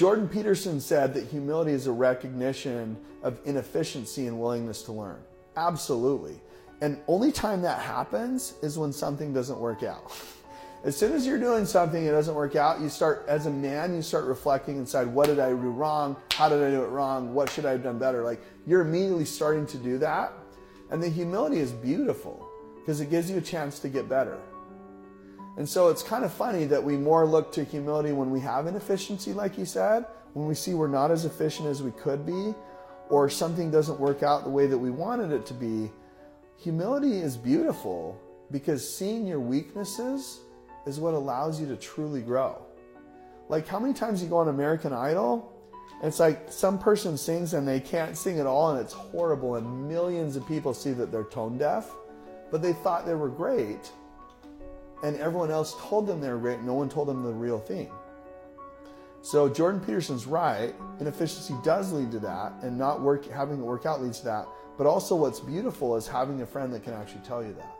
Jordan Peterson said that humility is a recognition of inefficiency and willingness to learn. Absolutely. And only time that happens is when something doesn't work out. As soon as you're doing something it doesn't work out, you start, as a man, you start reflecting inside, what did I do wrong? How did I do it wrong? What should I have done better? Like, you're immediately starting to do that. And the humility is beautiful because it gives you a chance to get better. And so it's kind of funny that we more look to humility when we have inefficiency, like you said, when we see we're not as efficient as we could be, or something doesn't work out the way that we wanted it to be. Humility is beautiful because seeing your weaknesses is what allows you to truly grow. Like, how many times you go on American Idol? And it's like some person sings and they can't sing at all and it's horrible, and millions of people see that they're tone deaf, but they thought they were great, and everyone else told them they were great. No one told them the real thing. So Jordan Peterson's right. Inefficiency does lead to that, and not work having it work out leads to that. But also, what's beautiful is having a friend that can actually tell you that.